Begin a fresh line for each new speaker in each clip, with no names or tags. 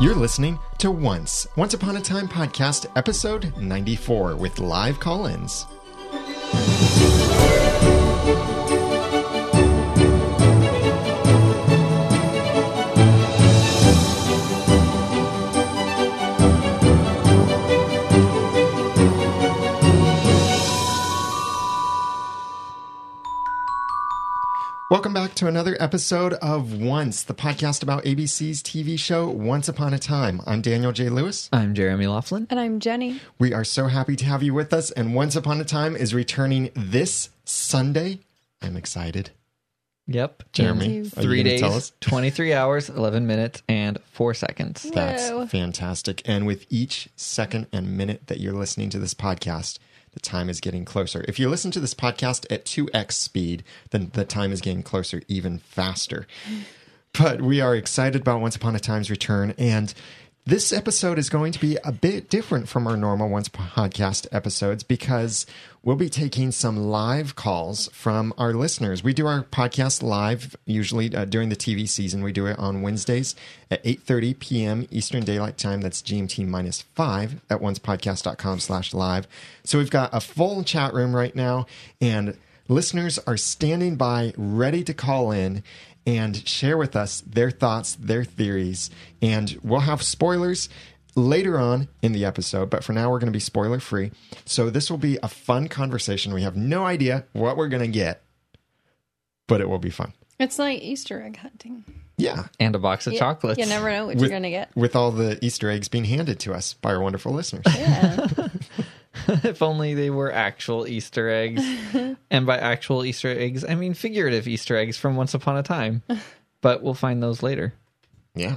You're listening to Once, Once Upon a Time podcast, episode 94, with live call ins. Back to another episode of Once, the podcast about ABC's TV show Once Upon a Time. I'm Daniel J. Lewis.
I'm Jeremy Laughlin.
And I'm Jenny.
We are so happy to have you with us, and Once Upon a Time is returning this Sunday. I'm excited.
Yep.
Jeremy, are
Three
gonna tell
days,
us?
23 hours, 11 minutes, and 4 seconds.
That's
Whoa.
fantastic. And with each second and minute that you're listening to this podcast, the time is getting closer. If you listen to this podcast at 2x speed, then the time is getting closer even faster. But we are excited about Once Upon a Time's return. And this episode is going to be a bit different from our normal Once podcast episodes because we'll be taking some live calls from our listeners. We do our podcast live usually uh, during the TV season. We do it on Wednesdays at 8.30 p.m. Eastern Daylight Time. That's GMT minus 5 at oncepodcast.com slash live. So we've got a full chat room right now and listeners are standing by ready to call in and share with us their thoughts, their theories, and we'll have spoilers later on in the episode, but for now we're going to be spoiler free. So this will be a fun conversation. We have no idea what we're going to get, but it will be fun.
It's like Easter egg hunting.
Yeah,
And a box of
You-
chocolates.
You never know what
with,
you're going to get.
with all the Easter eggs being handed to us by our wonderful listeners.
Yeah.
if only they were actual Easter eggs. and by actual Easter eggs, I mean figurative Easter eggs from Once Upon a Time. But we'll find those later.
Yeah.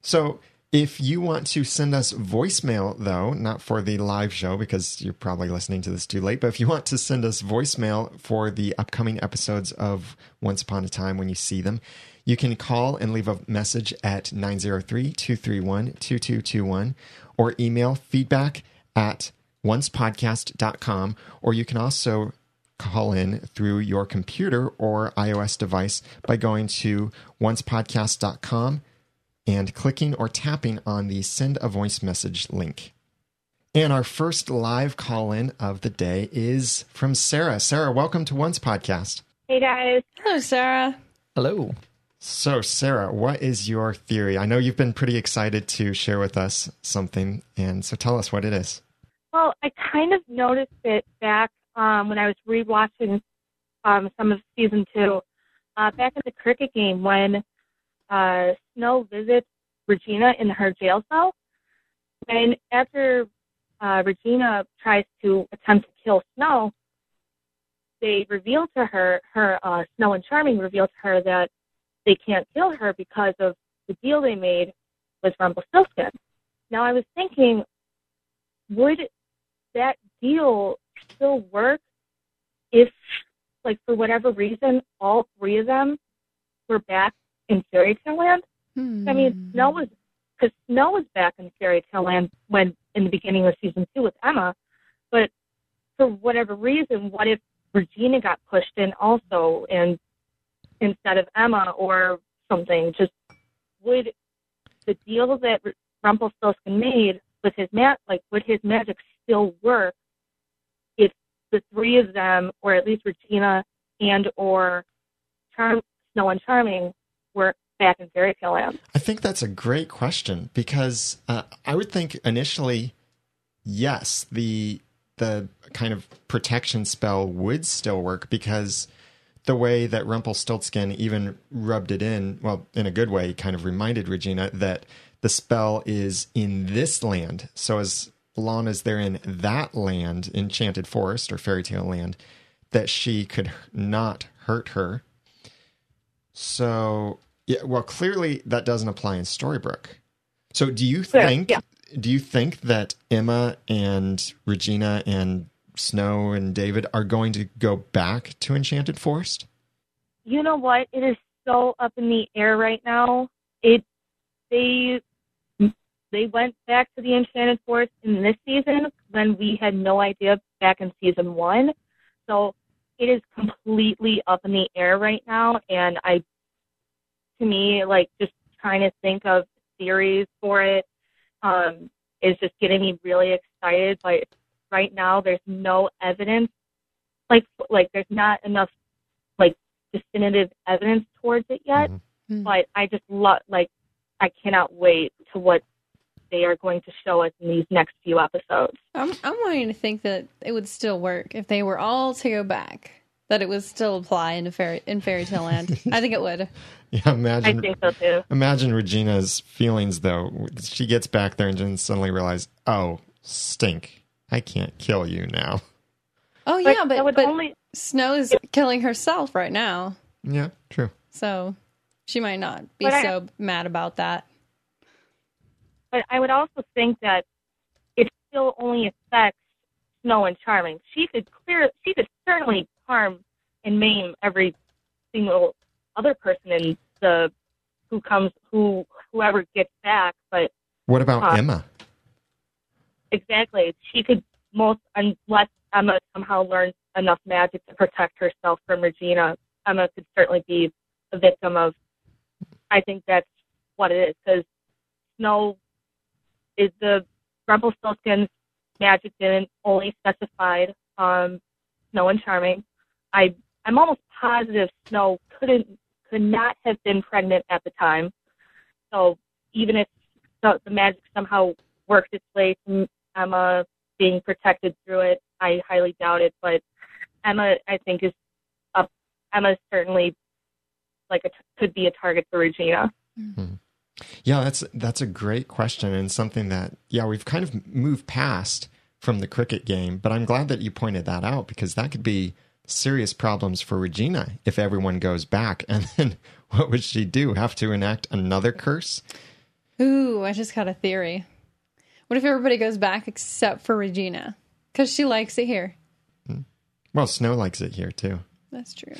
So if you want to send us voicemail, though, not for the live show because you're probably listening to this too late, but if you want to send us voicemail for the upcoming episodes of Once Upon a Time when you see them, you can call and leave a message at 903 231 2221 or email feedback at oncepodcast.com, or you can also call in through your computer or iOS device by going to oncepodcast.com and clicking or tapping on the send a voice message link. And our first live call in of the day is from Sarah. Sarah, welcome to Once Podcast.
Hey guys.
Hello, Sarah.
Hello.
So, Sarah, what is your theory? I know you've been pretty excited to share with us something, and so tell us what it is.
Well, I kind of noticed it back um, when I was rewatching um, some of season two, uh, back in the cricket game when uh, Snow visits Regina in her jail cell. And after uh, Regina tries to attempt to kill Snow, they reveal to her, her uh, Snow and Charming reveal to her that they can't kill her because of the deal they made with Rumble Rumpelstiltskin. Now I was thinking, would that deal still work if, like, for whatever reason, all three of them were back in Fairy Tale Land? I
Hmm.
mean, Snow was because Snow was back in Fairy Tale Land when in the beginning of season two with Emma, but for whatever reason, what if Regina got pushed in also, and instead of Emma or something? Just would the deal that Rumpelstiltskin made with his mat, like would his magic still work if the three of them, or at least Regina and or Charm, Snow and Charming, were back in Fairy Tale Land?
I think that's a great question because uh, I would think initially, yes, the the kind of protection spell would still work because the way that Rumpelstiltskin even rubbed it in, well, in a good way, kind of reminded Regina that the spell is in this land. So as long as they're in that land, Enchanted Forest or Fairy Tale Land, that she could not hurt her. So yeah, well, clearly that doesn't apply in Storybrooke. So do you
Clear,
think
yeah.
do you think that Emma and Regina and Snow and David are going to go back to Enchanted Forest?
You know what? It is so up in the air right now. It they they went back to the Enchanted Forest in this season when we had no idea back in season one. So it is completely up in the air right now, and I, to me, like just trying to think of theories for it um, is just getting me really excited. But right now, there's no evidence, like like there's not enough like definitive evidence towards it yet.
Mhm.
Mm.
But I just love like I cannot wait to what they are going to show us in these next few episodes.
I'm, I'm wanting to think that it would still work if they were all to go back. That it would still apply in fairy in fairy tale land. I think it would.
Yeah, imagine.
I think so too.
imagine Regina's feelings though. She gets back there and then suddenly realizes, oh, stink! I can't kill you now.
Oh yeah,
that
but
would
but
only
Snow is killing herself right now,
Yeah, true.
so she might not be
But I-
so mad about that.
But I would also think that it still only affects Snow and Charming. She could clear, she could certainly harm and maim every single other person in the who comes who whoever gets back. But
What about
Huh.
Emma?
exactly, she could most unless Emma somehow learns enough magic to protect herself from Regina. Emma could certainly be a victim of. I think that's what it is because Snow is the Rumpelstiltskin's magic didn't only specified um, Snow and Charming. I I'm almost positive Snow couldn't could not have been pregnant at the time. So even if the, the magic somehow worked its way to Emma being protected through it, I highly doubt it. But Emma, I think, is up. Emma certainly like a, could be a target for Regina.
Yeah, that's that's a great question and something that yeah we've kind of moved past from the cricket game, but I'm glad that you pointed that out because that could be serious problems for Regina if everyone goes back, and then what would she do? Have to enact another curse?
Ooh, I just got a theory. What if everybody goes back except for Regina? Because she likes it here. Hmm.
Well, Snow likes it here too.
That's true.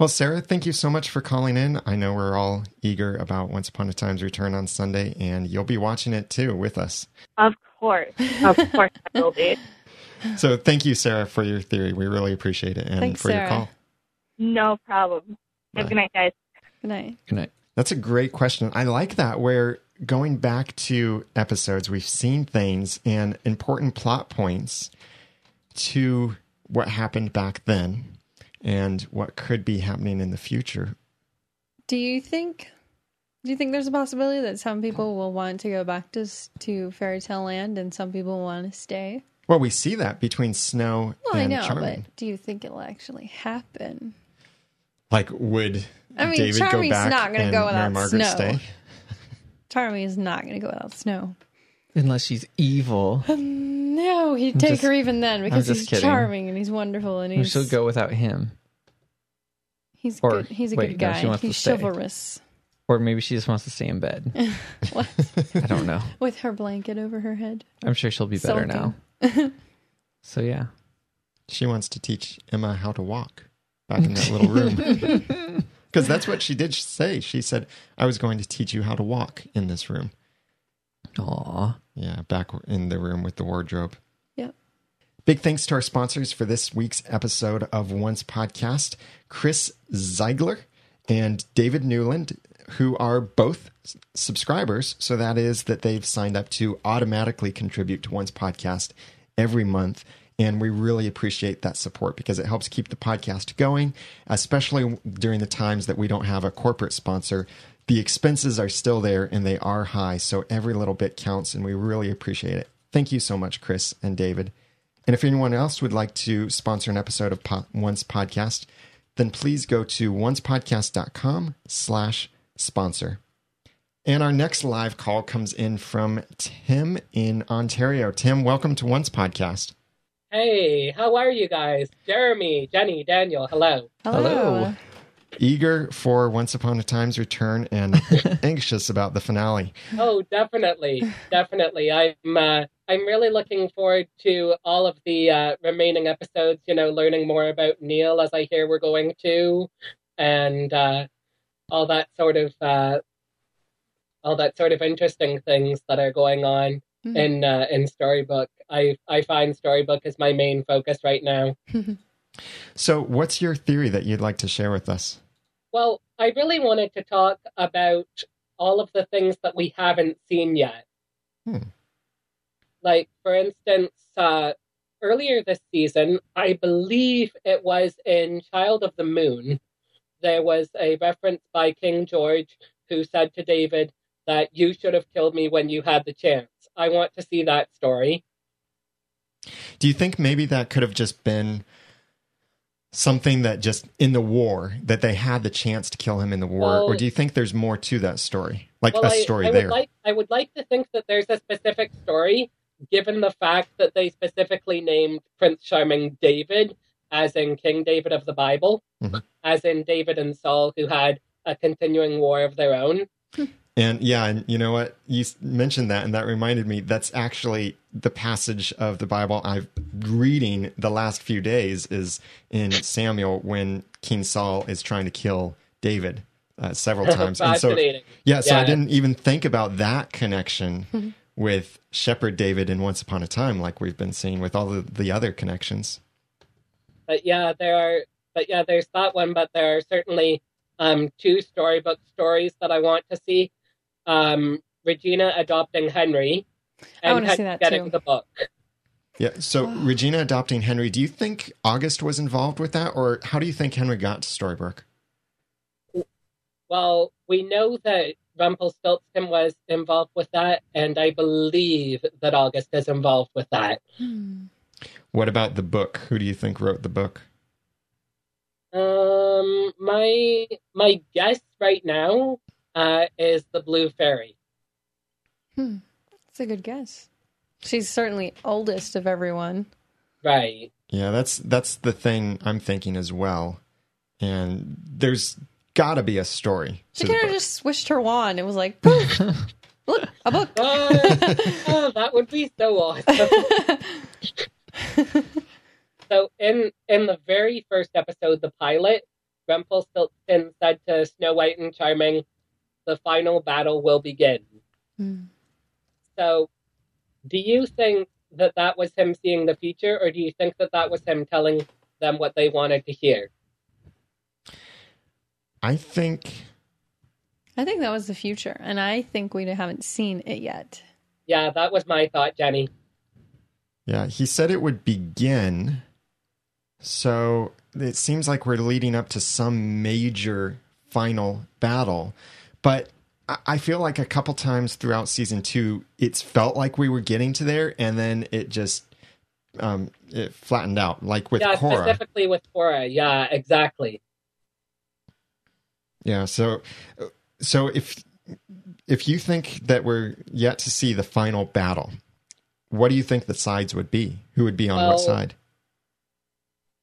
Well, Sarah, thank you so much for calling in. I know we're all eager about Once Upon a Time's return on Sunday, and you'll be watching it too with us.
Of course, of course, I will be.
So thank you, Sarah, for your theory. We really appreciate it and
Thanks,
for your call.
No problem. Have a good night, guys.
Good night.
Good night.
That's a great question. I like that where going back to episodes, we've seen things and important plot points to what happened back then and what could be happening in the future.
Do you think? Do you think there's a possibility that some people will want to go back to to fairy tale land and some people want to stay?
Well, we see that between Snow
Well, I know,
Charming.
but do you think it'll actually happen?
Like, would
I mean,
David
Charming's
go back
not gonna go without Snow.
stay?
Charming is not going to go without Snow.
Unless she's evil.
Um, no, he'd take
just-
her even then because
just
he's
kidding.
charming and he's wonderful and he's
she'll go without him.
he's
or-
good. He's a
wait,
good
no, she
guy.
wants to
he's
stay.
chivalrous
Or maybe she just wants to stay in bed.
What?
I don't know.
with her blanket over her head.
I'm sure she'll be better now. So yeah.
She wants to teach Emma how to walk back in that little room. Because that's what she did say. She said, I was going to teach you how to walk in this room.
Aw.
Yeah, back in the room with the wardrobe.
Yep.
Big thanks to our sponsors for this week's episode of Once Podcast Chris Zeigler and David Newland, who are both subscribers. So that is that they've signed up to automatically contribute to Once Podcast every month. And we really appreciate that support because it helps keep the podcast going, especially during the times that we don't have a corporate sponsor. The expenses are still there and they are high. So every little bit counts and we really appreciate it. Thank you so much, Chris and David. And if anyone else would like to sponsor an episode of po- Once Podcast, then please go to oncepodcast.com slash sponsor. And our next live call comes in from Tim in Ontario. Tim, welcome to Once Podcast.
Hey, how are you guys? Jeremy, Jenny, Daniel, hello.
Hello.
Eager for Once Upon a Time's return and anxious about the finale.
Oh, definitely, definitely. I'm uh, I'm really looking forward to all of the uh, remaining episodes. You know, learning more about Neil as I hear we're going to, and uh, all that sort of uh, all that sort of interesting things that are going on
Mhm.
in uh, in Storybrooke. I I find Storybrooke is my main focus right now.
So, what's your theory that you'd like to share with us?
Well, I really wanted to talk about all of the things that we haven't seen yet.
Hmm.
Like, for instance, uh, earlier this season, I believe it was in Child of the Moon, there was a reference by King George who said to David that you should have killed me when you had the chance. I want to see that story.
Do you think maybe that could have just been something that just in the war that they had the chance to kill him in the war,
Well-
or do you think there's more to that story, like
Well,
a
I-
story
I,
there?
Would like, I would like to think that there's a specific story, given the fact that they specifically named Prince Charming David, as in King David of the Bible,
Mhm.
as in David and Saul, who had a continuing war of their own.
And yeah, and you know what? You mentioned that, and that reminded me that's actually the passage of the Bible I've reading the last few days is in Samuel when King Saul is trying to kill David uh, several times. and so, yeah, so I didn't even think about that connection with Shepherd David in Once Upon a Time, like we've been seeing with all of the other connections.
But yeah, there are. But yeah, there's that one. But there are certainly um, two storybook stories that I want to see. Um, Regina adopting Henry,
I
and
wanna see that
getting
too.
the book.
Yeah. So Regina adopting Henry, do you think August was involved with that, or how do you think Henry got to Storybrooke?
Well, we know that Rumpelstiltskin was involved with that, and I believe that August is involved with that.
Hmm.
What about the book? Who do you think wrote the book?
Um, my my guess right now uh, is the Blue Fairy. Hmm.
That's a good guess. She's certainly oldest of everyone.
Right.
Yeah, that's that's the thing I'm thinking as well. And there's got to be a story.
She
to the
could have just swished her wand. It was like, poof, look, a book.
Uh, oh, that would be so awesome. so in in the very first episode, the pilot, Rumpelstiltskin said to Snow White and Charming, "The final battle will begin."
Hmm.
So, do you think that that was him seeing the future, or do you think that that was him telling them what they wanted to hear?
I think
I think that was the future, and I think we haven't seen it yet.
Yeah, that was my thought, Jenny.
yeah, he said it would begin. So it seems like we're leading up to some major final battle. But I- feel like a couple times throughout season two, it's felt like we were getting to there, and then it just um, it flattened out, like with
yeah,
Cora.
specifically with Cora. Yeah, exactly.
Yeah. So, so if if you think that we're yet to see the final battle, what do you think the sides would be? Who would be on
Well-
what side?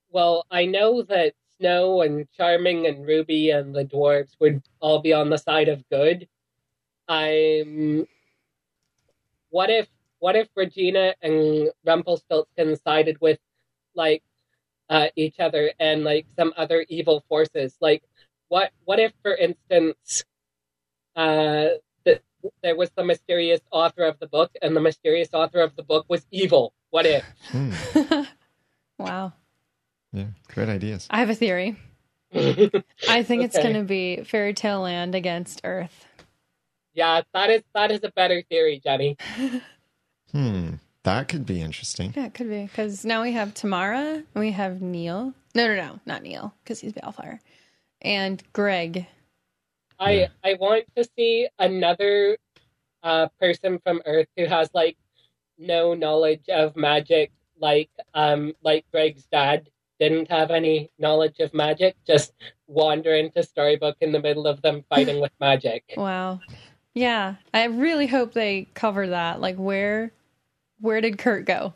Well, I know that Snow and Charming and Ruby and the dwarves would all be on the side of good. I'm. What if what if Regina and Rumpelstiltskin sided with like uh, each other and like some other evil forces? Like what what if, for instance, uh, that there was the mysterious author of the book, and the mysterious author of the book was evil? What if?
Hmm.
wow.
Yeah, great ideas.
I have a theory. I think it's
Okay.
going to be Fairy Tale Land against Earth.
Yeah, that is that is a better theory, Jenny.
Hmm, that could be interesting.
Yeah, it could be because now we have Tamara and we have Neil. No, no, no, not Neil because he's Baelfire, and Greg.
I
Yeah.
I want to see another uh, person from Earth who has like no knowledge of magic, like um like Greg's dad didn't have any knowledge of magic, just wander into Storybrooke in the middle of them fighting with magic.
Wow. Yeah, I really hope they cover that. Like, where, where did Kurt go?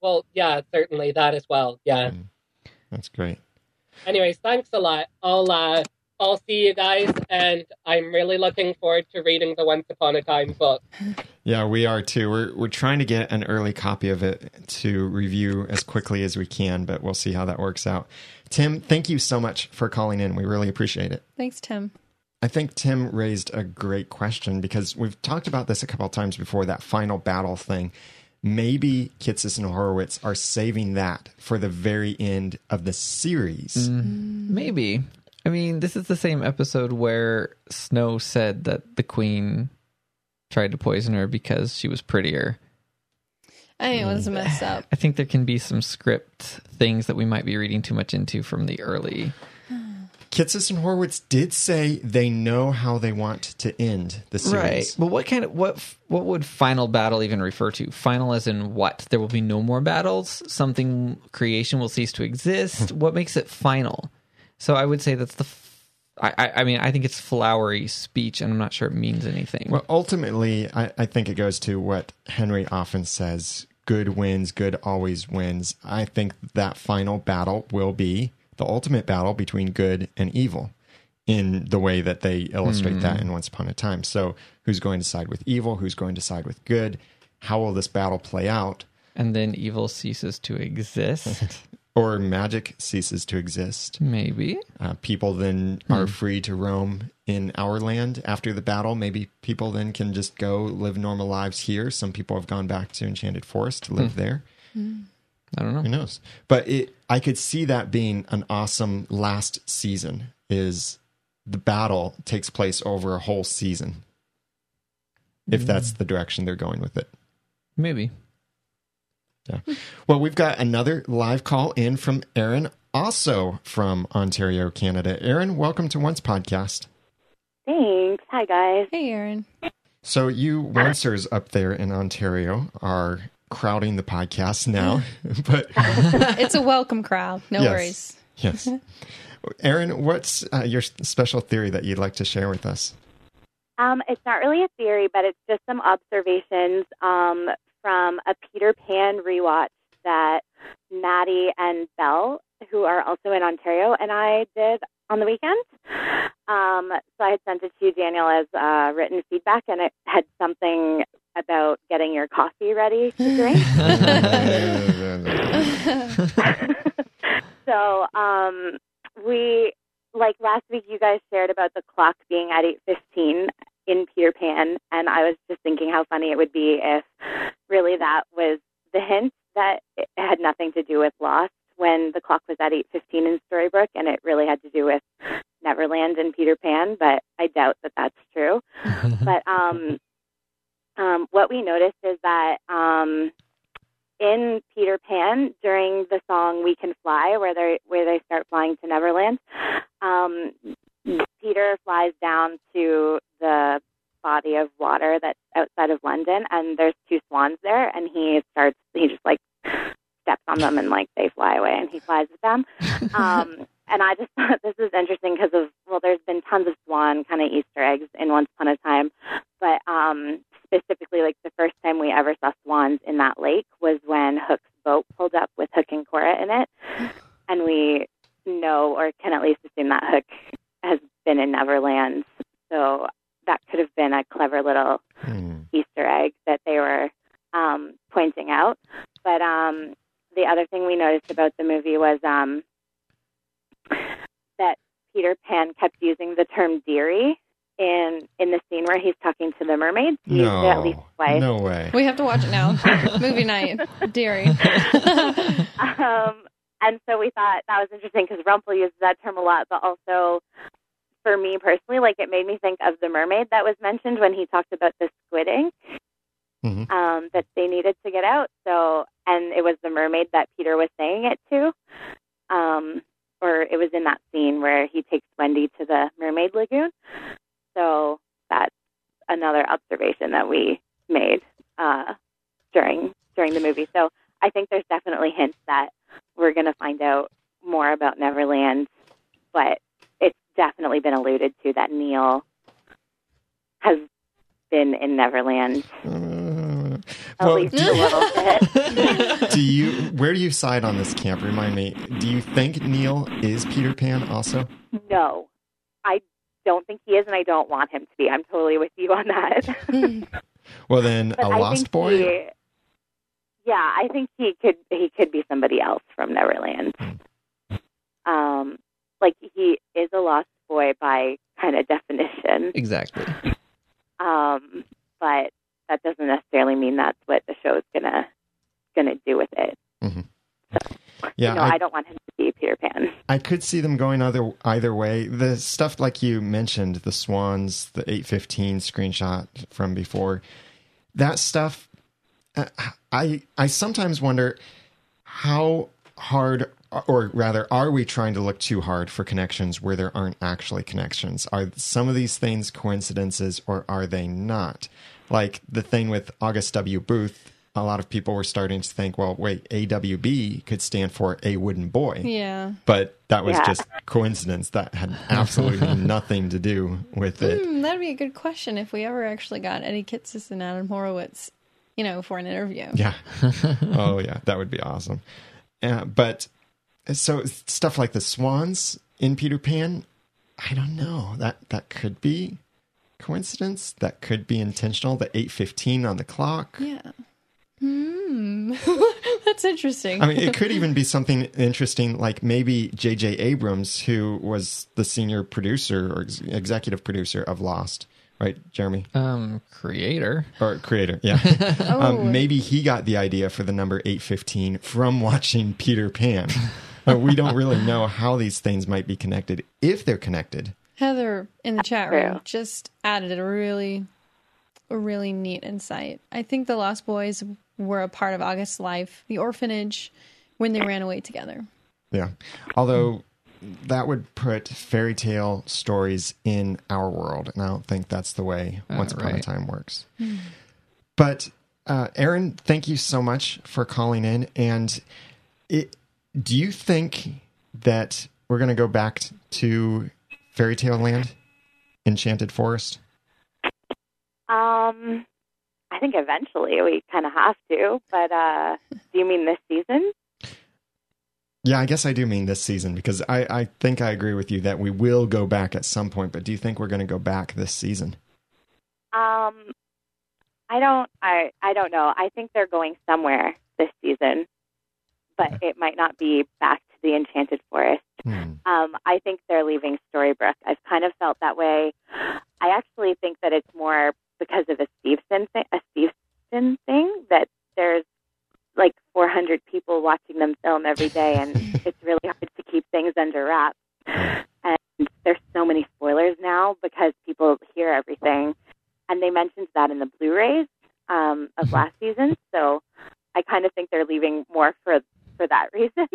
Well, yeah, certainly that as well. Yeah.
That's great.
Anyways, thanks a lot. I'll uh I'll see you guys, and I'm really looking forward to reading the Once Upon a Time book.
Yeah, we are too. We're we're trying to get an early copy of it to review as quickly as we can, but we'll see how that works out. Tim, thank you so much for calling in. We really appreciate it.
Thanks, Tim.
I think Tim raised a great question because we've talked about this a couple of times before that final battle thing. Maybe Kitsis and Horowitz are saving that for the very end of the series. Mm-hmm.
Maybe. I mean, this is the same episode where Snow said that the queen tried to poison her because she was prettier.
I think it was messed up.
I think there can be some script things that we might be reading too much into from the early.
Kitsis and Horowitz did say they know how they want to end the series.
Right. But what kind of what what would final battle even refer to? Final as in what? There will be no more battles. Something creation will cease to exist. what makes it final? So I would say that's the. I, I I mean I think it's flowery speech, and I'm not sure it means anything.
Well, ultimately, I, I think it goes to what Henry often says good wins, good always wins. I think that final battle will be the ultimate battle between good and evil in the way that they illustrate that in hmm. Once Upon a Time. So, who's going to side with evil? Who's going to side with good? How will this battle play out?
and then evil ceases to exist.
Or magic ceases to exist.
Maybe.
Uh, people then hmm. are free to roam in our land after the battle. Maybe people then can just go live normal lives here. Some people have gone back to Enchanted Forest to live hmm. there.
I don't know.
Who knows? But it, I could see that being an awesome last season. Is the battle takes place over a whole season, if that's hmm. the direction they're going with it.
Maybe.
Yeah. Well, we've got another live call in from Aaron, also from Ontario, Canada. Aaron, welcome to Once Podcast.
Thanks. Hi, guys.
Hey, Aaron.
So you Oncers up there in Ontario are crowding the podcast now, but
It's a welcome crowd. No
Yes.
worries.
yes. Aaron, what's uh, your special theory that you'd like to share with us?
Um, it's not really a theory, but it's just some observations um, from a Peter Pan rewatch that Maddie and Belle, who are also in Ontario, and I did on the weekend. Um, so I had sent it to you, Daniel, as uh, written feedback, and it had something about getting your coffee ready to drink. so um, we like last week you guys shared about the clock being at 8:15 in Peter Pan and I was just thinking how funny it would be if really that was the hint that it had nothing to do with Lost when the clock was at 8:15 in Storybrooke and it really had to do with Neverland and Peter Pan but I doubt that that's true. But um um what we noticed is that um in Peter Pan during the song "We Can Fly," where they where they start flying to Neverland, um, Peter flies down to the body of water that's outside of London, and there's two swans there, and he starts he just like steps on them and like they fly away, and he flies with them. Um, and I just thought this is interesting because of well, there's been tons of swan kind of Easter eggs in Once Upon a Time, but um, specifically, like the first time we ever saw swans in that lake was when Hook's boat pulled up with Hook and Cora in it, and we know or can at least assume that Hook has been in Neverland, so that could have been a clever little
Hmm.
Easter egg that they were um, pointing out. But um, the other thing we noticed about the movie was um, that Peter Pan kept using the term dearie in in the scene where he's talking to the mermaids. He used it at least
No,
twice.
no way.
We have to watch it now. Movie night. Deary.
Um, and so we thought that was interesting because Rumpel uses that term a lot, but also for me personally, like it made me think of the mermaid that was mentioned when he talked about the squidding
Mhm.
um, that they needed to get out. So, and it was the mermaid that Peter was saying it to, um, or it was in that scene where he takes Wendy to the mermaid lagoon. So that's another observation that we made uh, during during the movie. So I think there's definitely hints that we're going to find out more about Neverland, but definitely been alluded to that Neil has been in Neverland
Uh,
at
well,
least a little bit.
do you? Where do you side on this camp? Remind me. Do you think Neil is Peter Pan also?
No, I don't think he is, and I don't want him to be. I'm totally with you on that.
Well, then
But
a
I
Lost Boy.
he- yeah, I think he could. He could be somebody else from Neverland. Like he is a lost boy by kind of definition.
Exactly.
Um, but that doesn't necessarily mean that's what the show's gonna gonna do with it.
Yeah,
you know,
I-
I, don't want him to be Peter Pan.
I could see them going either either way. The stuff like you mentioned, the swans, the 815 screenshot from before, that stuff. uh, I I sometimes wonder how hard, or rather, are we trying to look too hard for connections where there aren't actually connections? Are some of these things coincidences, or are they not? Like the thing with August W. Booth. A lot of people were starting to think, well, wait, AWB could stand for a wooden boy
Yeah.
but that was
Yeah.
just coincidence that had absolutely nothing to do with it
Hmm, that'd be a good question if we ever actually got Eddie Kitsis and Adam Horowitz, you know, for an interview.
yeah oh yeah that would be awesome uh, but so stuff like the swans in peter pan i don't know that that could be coincidence that could be intentional the 815 on the clock
Yeah. Hmm. That's interesting.
I mean, it could even be something interesting, like maybe J.J. Abrams, who was the senior producer or ex- executive producer of Lost, right, Jeremy?
Um, creator.
or creator, yeah.
Oh.
um, maybe he got the idea for the number 815 from watching Peter Pan. Uh, we don't really know how these things might be connected, if they're connected.
Heather in the chat room just added a really, a really neat insight. I think the Lost Boys were a part of August's life, the orphanage, when they ran away together.
Yeah. Although that would put fairy tale stories in our world, and I don't think that's the way
Uh,
Once Upon a. Time works. But uh, Aaron, thank you so much for calling in. And it, do you think that we're going to go back to Fairy Tale Land, Enchanted Forest?
Um, I think eventually we kind of have to. But uh, do you mean this season?
Yeah, I guess I do mean this season because I, I think I agree with you that we will go back at some point. But do you think we're going to go back this season?
Um, I don't. I I don't know. I think they're going somewhere this season, but it might not be back to the Enchanted Forest.
Hmm.
Um, I think they're leaving Storybrooke. I've kind of felt that way. I actually think that it's more because of a Steveston thing, a Steveston thing that there's like 400 people watching them film every day, and it's really hard to keep things under wraps. And there's so many spoilers now because people hear everything, and they mentioned that in the Blu-rays um, of last season. So I kind of think they're leaving more for for that reason.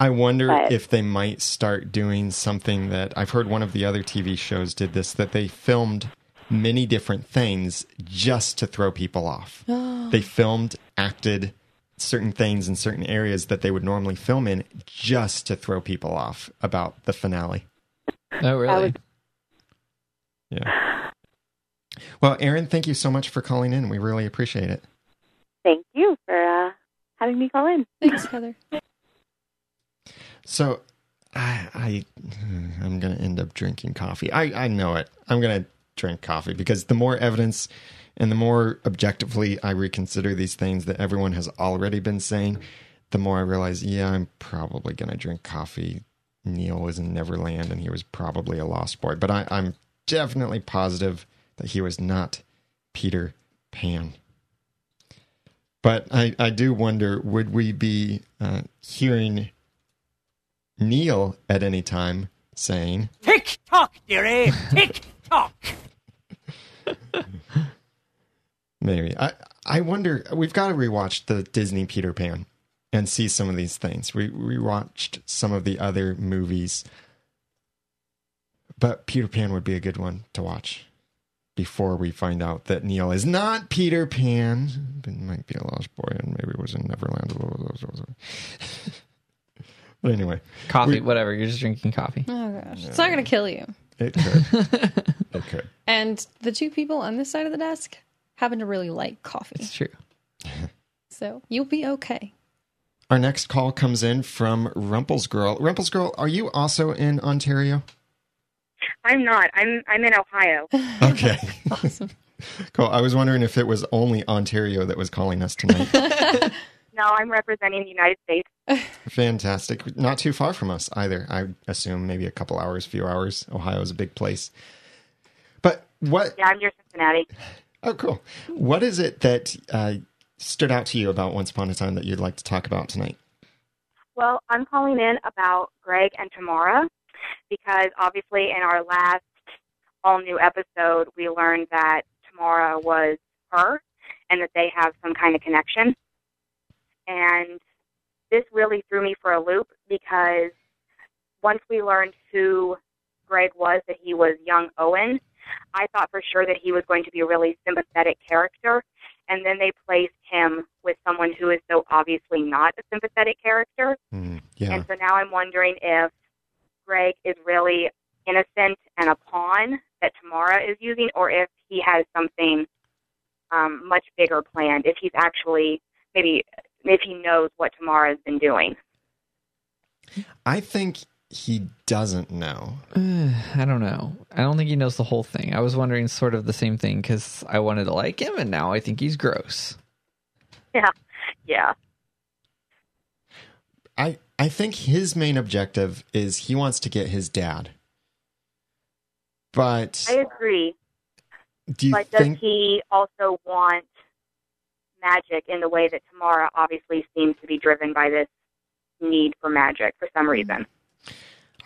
I wonder
But-
if they might start doing something that I've heard one of the other TV shows did this that they filmed many different things just to throw people off. they filmed, acted certain things in certain areas that they would normally film in just to throw people off about the finale.
Oh, really?
was-
Yeah. Well, Aaron, thank you so much for calling in. We really appreciate it.
Thank you for uh, having me call in.
Thanks, Heather.
So, I, I I'm gonna end up drinking coffee. I I know it. I'm gonna drink coffee because the more evidence and the more objectively I reconsider these things that everyone has already been saying, the more I realize, yeah, I'm probably gonna drink coffee. Neil was in Neverland and he was probably a lost boy, but I, I'm definitely positive that he was not Peter Pan. But I, I do wonder would we be uh, hearing Neil at any time saying,
Tick tock, dearie, tick tock.
maybe. I, I wonder, we've got to rewatch the Disney Peter Pan and see some of these things. We rewatched some of the other movies, but Peter Pan would be a good one to watch before we find out that Neil is not Peter Pan, but might be a lost boy and maybe was in Neverland. but anyway,
coffee,
we-
whatever. You're just drinking coffee.
Oh gosh, it's not going to kill you.
it could. it could.
And the two people on this side of the desk happen to really like coffee,
It's true.
so you'll be okay.
Our next call comes in from Rumpelsgirl. Rumpelsgirl, are you also in Ontario?
I'm not. I'm I'm in Ohio.
Okay.
Awesome.
cool. I was wondering if it was only Ontario that was calling us tonight.
No, I'm representing the United States.
Fantastic. Not too far from us either. I assume maybe a couple hours, few hours. Ohio is a big place. But what?
Yeah, I'm near Cincinnati.
Oh, cool. What is it that uh, stood out to you about Once Upon a Time that you'd like to talk about tonight?
Well, I'm calling in about Greg and Tamara because obviously in our last all new episode, we learned that Tamara was her and that they have some kind of connection. And this really threw me for a loop because once we learned who Greg was, that he was young Owen, I thought for sure that he was going to be a really sympathetic character. And then they placed him with someone who is so obviously not a sympathetic character.
Mm, yeah.
And so now I'm wondering if Greg is really innocent and a pawn that Tamara is using, or if he has something um, much bigger planned. If he's actually maybe if he knows what Tamara has been doing.
I think he doesn't know.
I don't know. I don't think he knows the whole thing. I was wondering sort of the same thing because I wanted to like him, and now I think he's gross.
Yeah, yeah,
I I think his main objective is he wants to get his dad. But
I agree.
do you
but does
think
he also want magic in the way that Tamara obviously seems to be driven by this need for magic for some reason?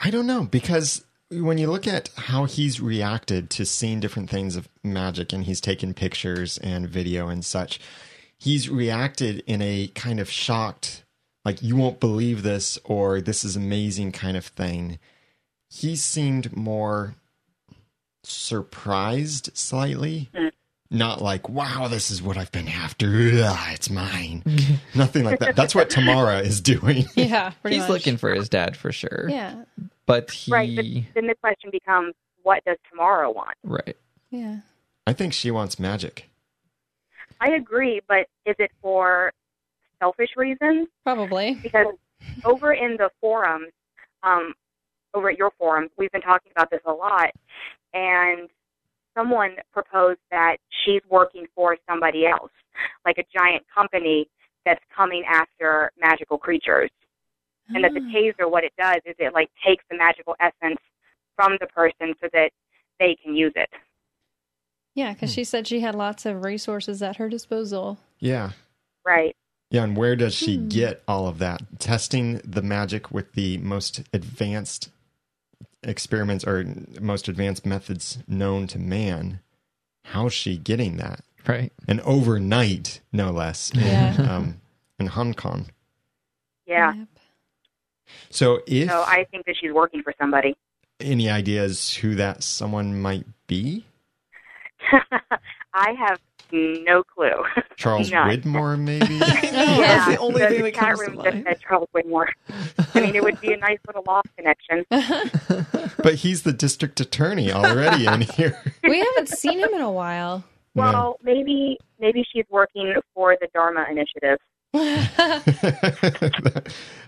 I don't know because when you look at how he's reacted to seeing different things of magic and he's taken pictures and video and such, he's reacted in a kind of shocked, like, you won't believe this or this is amazing kind of thing. He seemed more surprised slightly.
Mm.
Not like, wow, this is what I've been after. Ugh, it's mine. Nothing like that. That's what Tamara is doing.
Yeah, pretty
he's
much.
looking for his dad for sure.
Yeah,
But he.
Right, but then the question becomes, what does Tamara want?
Right.
yeah.
I think she wants magic.
I agree, but is it for selfish reasons?
Probably.
Because over in the forums, um, over at your forums, we've been talking about this a lot, and someone proposed that she's working for somebody else, like a giant company that's coming after magical creatures. And that the
Ah.
taser, what it does is it like takes the magical essence from the person so that they can use it.
Yeah, because she said she had lots of resources at her disposal.
Yeah.
Right.
Yeah, and where does she
Hmm.
get all of that? Testing the magic with the most advanced experiments or most advanced methods known to man. How's she getting that?
Right.
And overnight, no less, in, um, in Hong Kong.
Yeah.
Yep.
So, if
So I think that she's working for somebody.
any ideas who that someone might be?
I have no clue.
Charles
None.
Widmore, maybe?
that's the only thing that
chat
comes to
room just
mind.
said Charles Widmore. I mean, it would be a nice little lost connection.
but he's the district attorney already in here.
we haven't seen him in a while.
Well, maybe maybe she's working for the Dharma Initiative.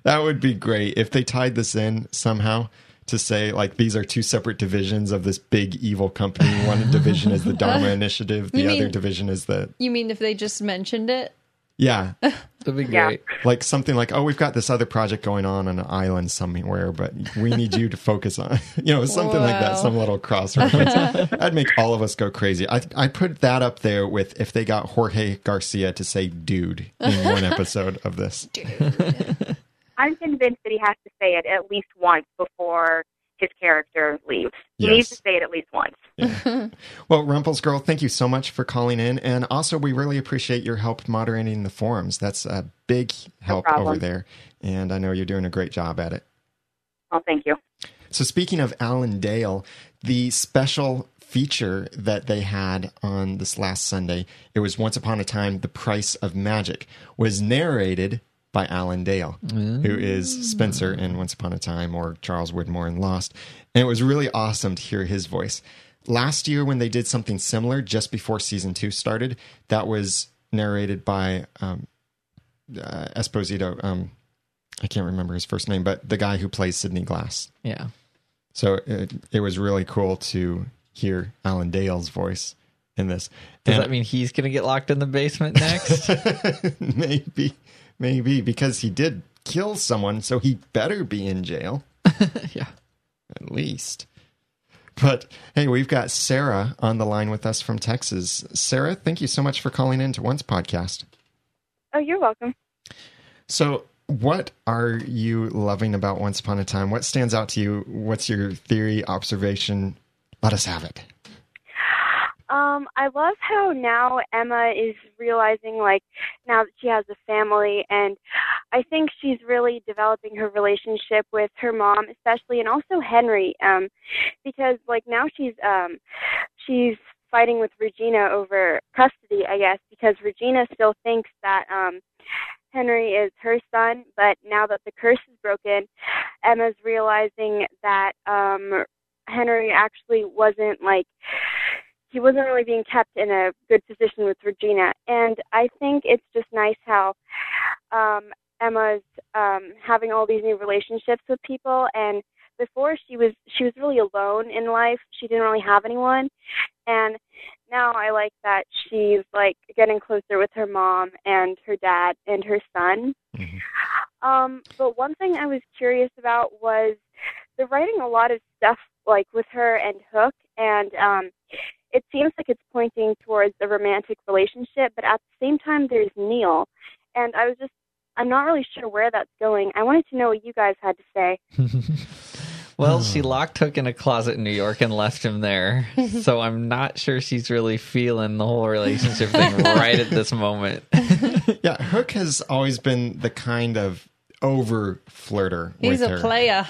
that would be great if they tied this in somehow to say like these are two separate divisions of this big evil company. One division is the Dharma Initiative, the
You
other
mean-
division is the
you mean if they just mentioned it?
yeah,
That'd be
Yeah.
great.
like something like oh we've got this other project going on on an island somewhere, but we need you to focus on you know something like that, some little crossroads. That'd make all of us go crazy. I I put that up there with if they got Jorge Garcia to say dude in one episode of this.
I'm convinced that he has to say it at least once before his character leaves. He
Yes.
needs to say it at least once.
Well, Rumples Girl, thank you so much for calling in. And also, we really appreciate your help moderating the forums. That's a big help
problem.
over there. And I know you're doing a great job at it.
Well, thank you.
So, speaking of Alan Dale, the special feature that they had on this last Sunday, it was Once Upon a Time, The Price of Magic, was narrated by Alan Dale, who is Spencer in Once Upon a Time or Charles Widmore in Lost. And it was really awesome to hear his voice. Last year, when they did something similar just before season two started, that was narrated by um, uh, Esposito. Um, I can't remember his first name, but the guy who plays Sidney Glass.
Yeah.
So it, it was really cool to hear Alan Dale's voice in this.
Does
And-
that mean he's going to get locked in the basement next?
maybe, maybe because he did kill someone, so he better be in jail
yeah.
at least. But hey, we've got Sarah on the line with us from Texas. Sarah, thank you so much for calling in to Once podcast.
Oh, you're welcome.
So what are you loving about Once Upon a Time? What stands out to you? What's your theory, observation? Let us have it.
Um, I love how now Emma is realizing, like, now that she has a family, and I think she's really developing her relationship with her mom, especially, and also Henry, um, because like now she's um, she's fighting with Regina over custody, I guess, because Regina still thinks that um, Henry is her son, but now that the curse is broken, Emma's realizing that um, Henry actually wasn't like he wasn't really being kept in a good position with Regina. And I think it's just nice how um, Emma's um, having all these new relationships with people. And before she was she was really alone in life. She didn't really have anyone. And now I like that she's like getting closer with her mom and her dad and her son. Um, but one thing I was curious about was they're writing a lot of stuff like with her and Hook, and um, it seems like it's pointing towards a romantic relationship. But at the same time, there's Neal, and I was just I'm not really sure where that's going. I wanted to know what you guys had to say.
Well, hmm. she locked Hook in a closet in New York and left him there. so I'm not sure she's really feeling the whole relationship thing right at this moment.
Yeah, Hook has always been the kind of over flirter.
He's
with
a
her.
player.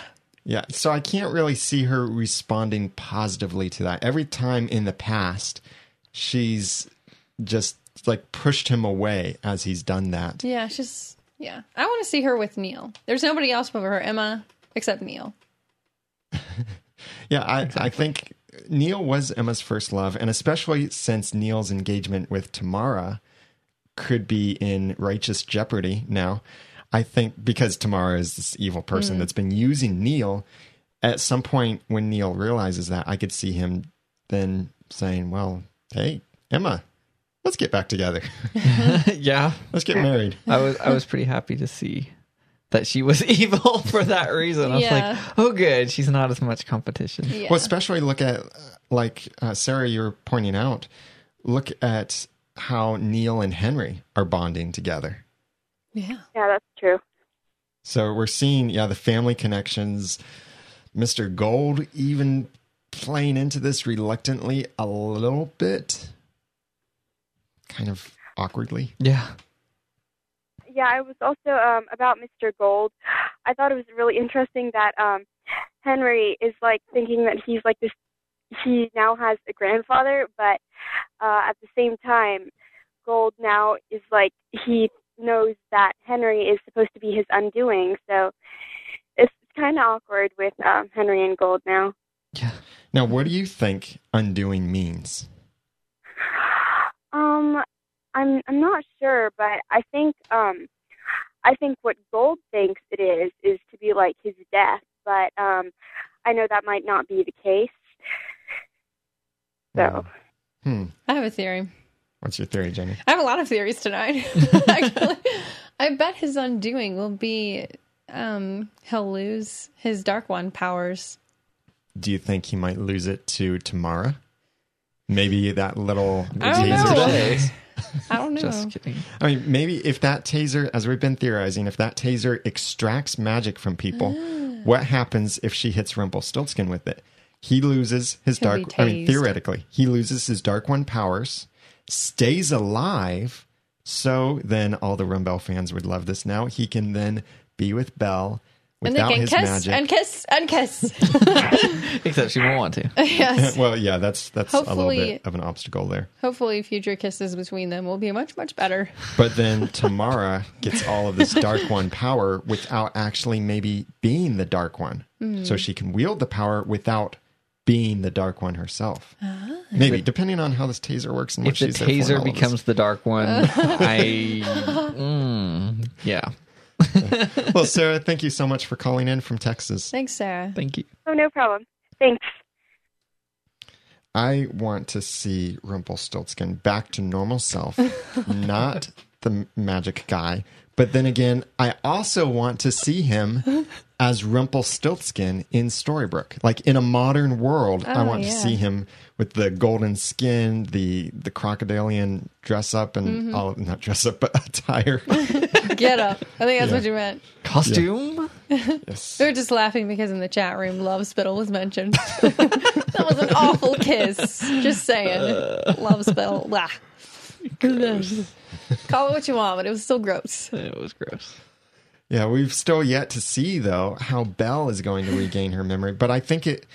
Yeah, so I can't really see her responding positively to that. Every time in the past, she's just like pushed him away as he's done that.
Yeah, she's yeah. I want to see her with Neal. There's nobody else but her Emma except Neal.
Yeah, I, I think Neal was Emma's first love, and especially since Neal's engagement with Tamara could be in righteous jeopardy now. I think because Tamara is this evil person that's been using Neal, at some point when Neal realizes that, I could see him then saying, Well, hey, Emma, let's get back together.
yeah.
Let's get married.
I was I was pretty happy to see that she was evil for that reason. I was like, oh good, she's not as much competition.
Yeah.
Well, especially look at, like uh, Sarah, you're pointing out, look at how Neal and Henry are bonding together.
Yeah.
Yeah, that's true.
So we're seeing, yeah, the family connections. Mr. Gold even playing into this reluctantly a little bit, kind of awkwardly.
Yeah.
Yeah, I was also um, about Mr. Gold. I thought it was really interesting that um, Henry is like thinking that he's like this. He now has a grandfather, but uh, at the same time, Gold now is like he knows that Henry is supposed to be his undoing. So it's kind of awkward with um, Henry and Gold now.
Yeah.
Now, what do you think undoing means?
Um, I'm I'm not sure, but I think um, I think what Gold thinks it is is to be like his death, but um, I know that might not be the case. So
Hmm.
I have a theory.
What's your theory, Jenny?
I have a lot of theories tonight. Actually, I bet his undoing will be um he'll lose his dark one powers.
Do you think he might lose it to Tamara? Maybe that little
I don't
taser.
know.
Today.
I don't know.
Just kidding.
I mean, maybe if that taser, as we've been theorizing, if that taser extracts magic from people,
Ah.
what happens if she hits Rumpelstiltskin with it? He loses his
He'll
dark. I mean, theoretically, he loses his dark one powers, stays alive. So then, all the Rumbelle fans would love this. Now he can then be with Belle
and they
without
can
his
kiss
magic.
and kiss and kiss.
Except she won't want to.
yes.
well, yeah, that's that's a little bit of an obstacle there.
Hopefully, future kisses between them will be much much better.
But then Tamara gets all of this Dark One power without actually maybe being the Dark One.
Hmm.
So she can wield the power without being the Dark One herself. Maybe, depending on how this taser works and what
If the
she's there for
taser
all of this.
becomes the dark one, I mm, yeah.
Well, Sarah, thank you so much for calling in from Texas.
Thanks, Sarah.
Thank you.
oh no problem. Thanks.
I want to see Rumpelstiltskin back to normal self, not the magic guy. But then again, I also want to see him as Rumpelstiltskin in Storybrooke. Like in a modern world, I
Oh,
want to see him with the golden skin, the the crocodilian dress up and
Mm-hmm.
all not dress up but attire.
Get up. I think that's
Yeah.
what you meant.
Costume?
Yes.
We were just laughing because in the chat room, Love Spittle was mentioned. that was an awful kiss. Just saying. Love Spittle. Blah. Call it what you want, but it was still gross.
It was gross.
Yeah, we've still yet to see though how Belle is going to regain her memory, but I think it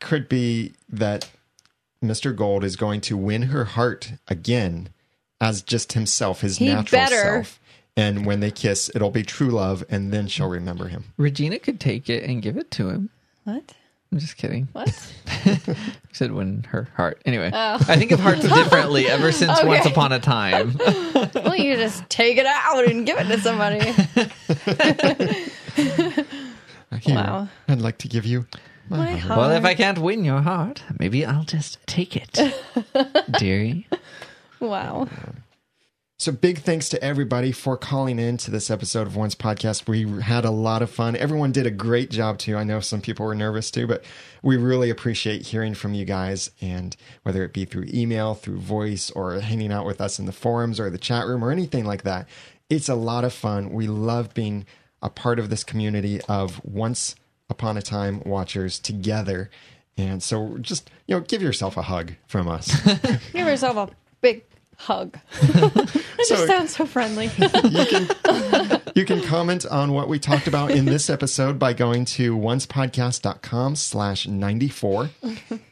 could be that Mr. Gold is going to win her heart again as just himself, his
He
natural
better.
self. And when they kiss, it'll be true love, and then she'll remember him.
Regina could take it and give it to him.
What?
I'm just kidding.
What?
I said when her heart. Anyway, oh. I think of hearts differently ever since
Okay.
Once Upon a Time.
well, you just take it out and give it to somebody.
Here,
Wow.
I'd like to give you my
My
heart.
heart.
well, if I can't win your heart, maybe I'll just take it, dearie.
Wow.
So big thanks to everybody for calling in to this episode of Once Podcast. We had a lot of fun. Everyone did a great job too. I know some people were nervous too, but we really appreciate hearing from you guys and whether it be through email, through voice, or hanging out with us in the forums or the chat room or anything like that. It's a lot of fun. We love being a part of this community of once upon a time watchers together. And so just, you know, give yourself a hug from us.
Give yourself a big hug. that
So-
just sounds so friendly.
you can you can comment on what we talked about in this episode by going to oncepodcast.com slash 94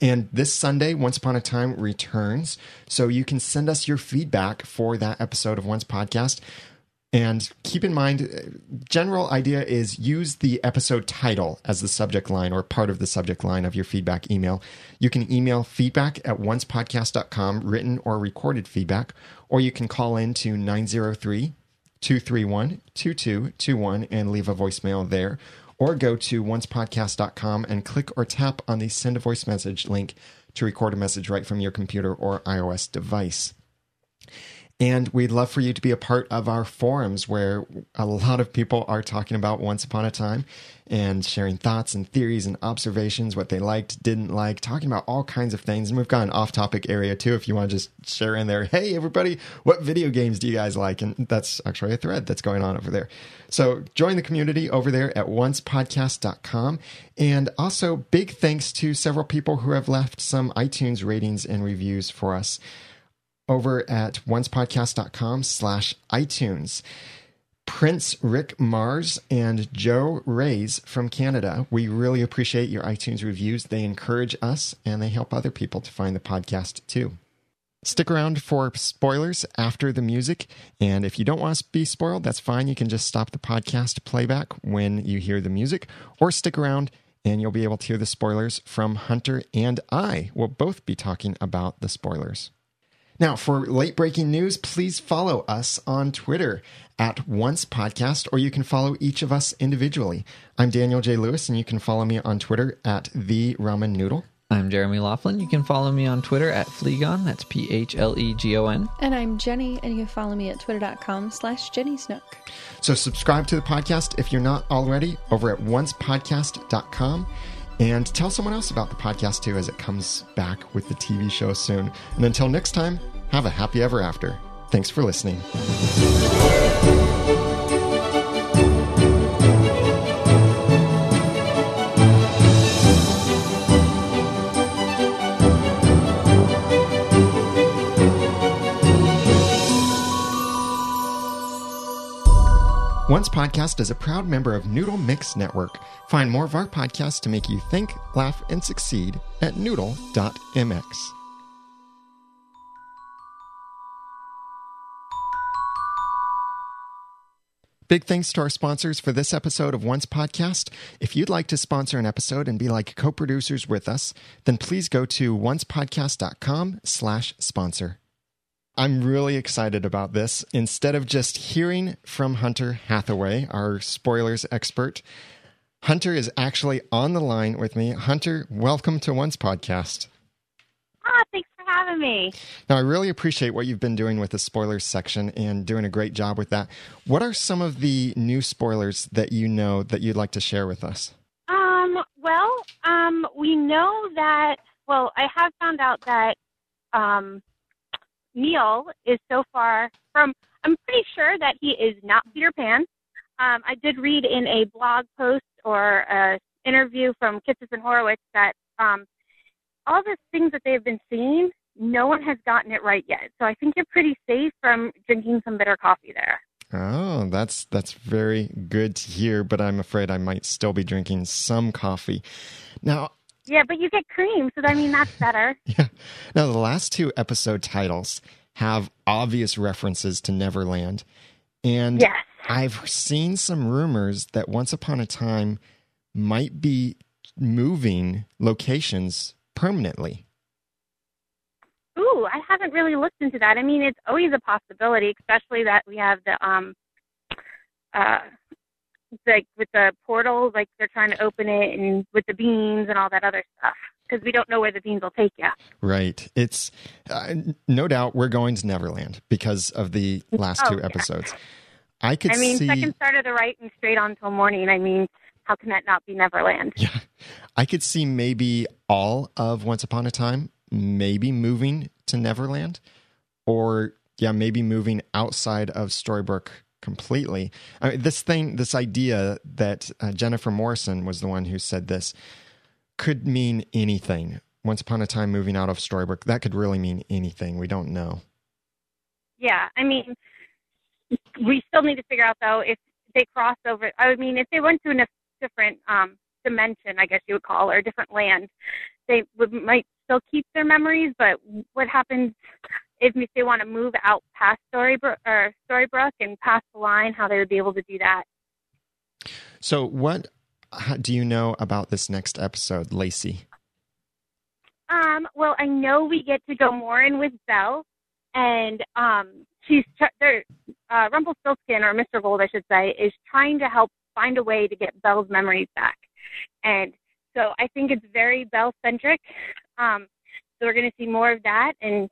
and this sunday once upon a time returns so you can send us your feedback for that episode of once podcast and keep in mind general idea is use the episode title as the subject line or part of the subject line of your feedback email you can email feedback at oncepodcast.com written or recorded feedback or you can call in to 903 231 2221 and leave a voicemail there. Or go to oncepodcast.com and click or tap on the send a voice message link to record a message right from your computer or iOS device. And we'd love for you to be a part of our forums where a lot of people are talking about Once Upon a Time and sharing thoughts and theories and observations, what they liked, didn't like, talking about all kinds of things. And we've got an off topic area too if you want to just share in there, hey, everybody, what video games do you guys like? And that's actually a thread that's going on over there. So join the community over there at oncepodcast.com. And also, big thanks to several people who have left some iTunes ratings and reviews for us over at oncepodcast.com slash iTunes. Prince Rick Mars and Joe Rays from Canada. We really appreciate your iTunes reviews. They encourage us and they help other people to find the podcast too. Stick around for spoilers after the music. And if you don't want to be spoiled, that's fine. You can just stop the podcast playback when you hear the music, or stick around and you'll be able to hear the spoilers from Hunter and I. We'll both be talking about the spoilers. Now, for late breaking news, please follow us on Twitter at Once Podcast, or you can follow each of us individually. I'm Daniel J. Lewis, and you can follow me on Twitter at The Ramen Noodle.
I'm Jeremy Laughlin. You can follow me on Twitter at Phlegon. That's P H L E G O N.
and I'm Jenny, and you can follow me at twitter.com slash Jenny Snook.
So subscribe to the podcast if you're not already over at oncepodcast.com. And tell someone else about the podcast too as it comes back with the TV show soon. And until next time, have a happy ever after. Thanks for listening. Once Podcast is a proud member of Noodle Mix Network. Find more of our podcasts to make you think, laugh, and succeed at noodle.mx. Big thanks to our sponsors for this episode of Once Podcast. If you'd like to sponsor an episode and be like co-producers with us, then please go to oncepodcast.com slash sponsor. I'm really excited about this. Instead of just hearing from Hunter Hathaway, our spoilers expert, Hunter is actually on the line with me. Hunter, welcome to Once Podcast.
Ah, thanks having me.
Now, I really appreciate what you've been doing with the spoilers section and doing a great job with that. What are some of the new spoilers that you know that you'd like to share with us?
Um, well, um, we know that. Well, I have found out that um, Neal is so far from.
I'm pretty sure that he is not Peter Pan. Um, I did read in a blog post or a interview from Kitsis and Horowitz that um, all the things that they've been seeing, no one has gotten it right yet. So I think you're pretty safe from drinking some bitter coffee there.
Oh, that's that's very good to hear, but I'm afraid I might still be drinking some coffee. Now,
Yeah, but you get cream, so I mean that's better.
yeah. Now the last two episode titles have obvious references to Neverland. And
Yes.
I've seen some rumors that Once Upon a Time might be moving locations permanently.
Ooh, I haven't really looked into that. I mean, it's always a possibility, especially that we have the um uh like with the portals, like they're trying to open it and with the beans and all that other stuff because we don't know where the beans will take you.
Right. It's uh, no doubt we're going to Neverland because of the last
Oh,
two
yeah.
episodes. I could
I mean,
see
second start of the right and straight on till morning. I mean, how can that not be Neverland?
Yeah. I could see maybe all of Once Upon a Time maybe moving to Neverland or yeah, maybe moving outside of Storybrooke completely. I mean, this thing, this idea that uh, Jennifer Morrison was the one who said this could mean anything. Once Upon a Time moving out of Storybrooke, that could really mean anything. We don't know.
Yeah, I mean, we still need to figure out though if they cross over. I mean, if they went to a different um, dimension, I guess you would call, or a different land, they would might still keep their memories. But what happens if they want to move out past Storybrooke or Storybrooke and past the line? How they would be able to do that?
So, what do you know about this next episode, Lacey?
Um, well, I know we get to go more in with Belle, and um, she's tr- there. Uh, Rumpelstiltskin, or Mr. Gold, I should say, is trying to help find a way to get Belle's memories back, and so I think it's very Belle centric. Um, so we're going to see more of that, and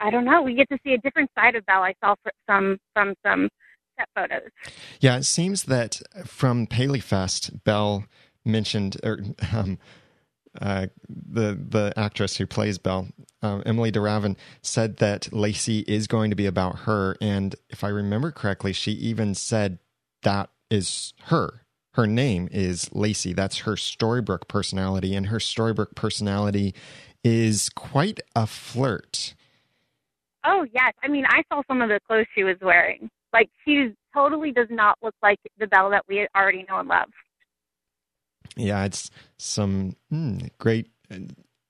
I don't know. We get to see a different side of Belle. I saw fr- some from some set photos.
Yeah, it seems that from Paleyfest, Belle mentioned, or um, uh, the the actress who plays Belle, um, Emilie de Ravin, said that Lacey is going to be about her, and if I remember correctly, she even said that is her. Her name is Lacey. That's her Storybrooke personality, and her Storybrooke personality is quite a flirt.
Oh yes, I mean I saw some of the clothes she was wearing. Like she totally does not look like the Belle that we already know and love.
yeah, it's some mm, great,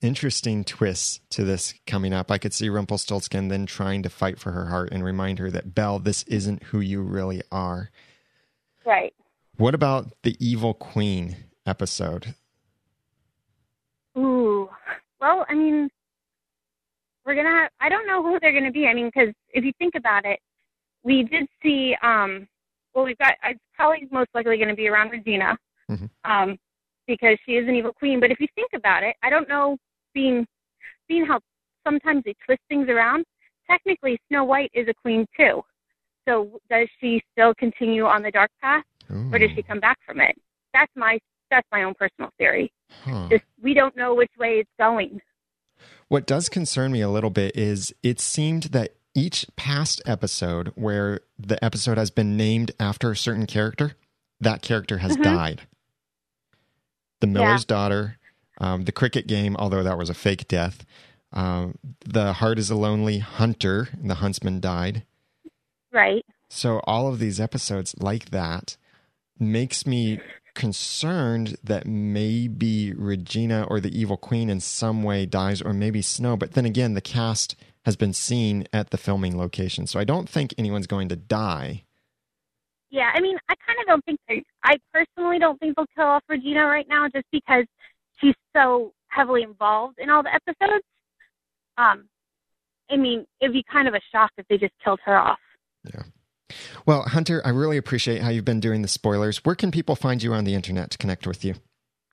interesting twists to this coming up. I could see Rumpelstiltskin then trying to fight for her heart and remind her that, Belle, this isn't who you really are.
Right.
What about the Evil Queen episode?
Ooh. Well, I mean, we're gonna have. I don't know who they're gonna be. I mean, because if you think about it, we did see. Um. Well, we've got. It's probably most likely going to be around Regina,
Mhm.
um, because she is an evil queen. But if you think about it, I don't know. Being, being how sometimes they twist things around. Technically, Snow White is a queen too. So does she still continue on the dark path, or does she come back from it? That's my. That's my own personal theory.
Huh.
Just we don't know which way it's going.
What does concern me a little bit is it seemed that each past episode where the episode has been named after a certain character, that character has
Mhm.
died. The Miller's Daughter, um, the cricket game, although that was a fake death. Um, the Heart is a Lonely Hunter, the huntsman died.
Right.
So all of these episodes like that makes me concerned that maybe Regina or the evil queen in some way dies or maybe Snow. But then again, the cast has been seen at the filming location. So I don't think anyone's going to die.
Yeah, I mean, I kind of don't think they I personally don't think they'll kill off Regina right now, just because she's so heavily involved in all the episodes. Um, I mean, it'd be kind of a shock if they just killed her off.
Well, Hunter, I really appreciate how you've been doing the spoilers. Where can people find you on the internet to connect with you?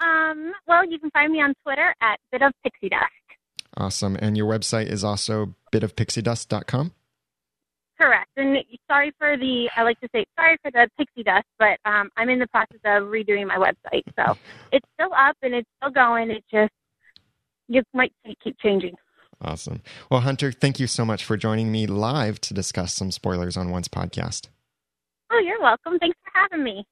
Um, well, you can find me on Twitter at bit of pixie dust.
Awesome. And your website is also bitofpixiedust.com?
Correct. And sorry for the, I like to say, sorry for the pixie dust, but um, I'm in the process of redoing my website. So it's still up and it's still going. It just, you might keep changing.
Awesome. Well, Hunter, thank you so much for joining me live to discuss some spoilers on Once podcast.
Oh, you're welcome. Thanks for having me.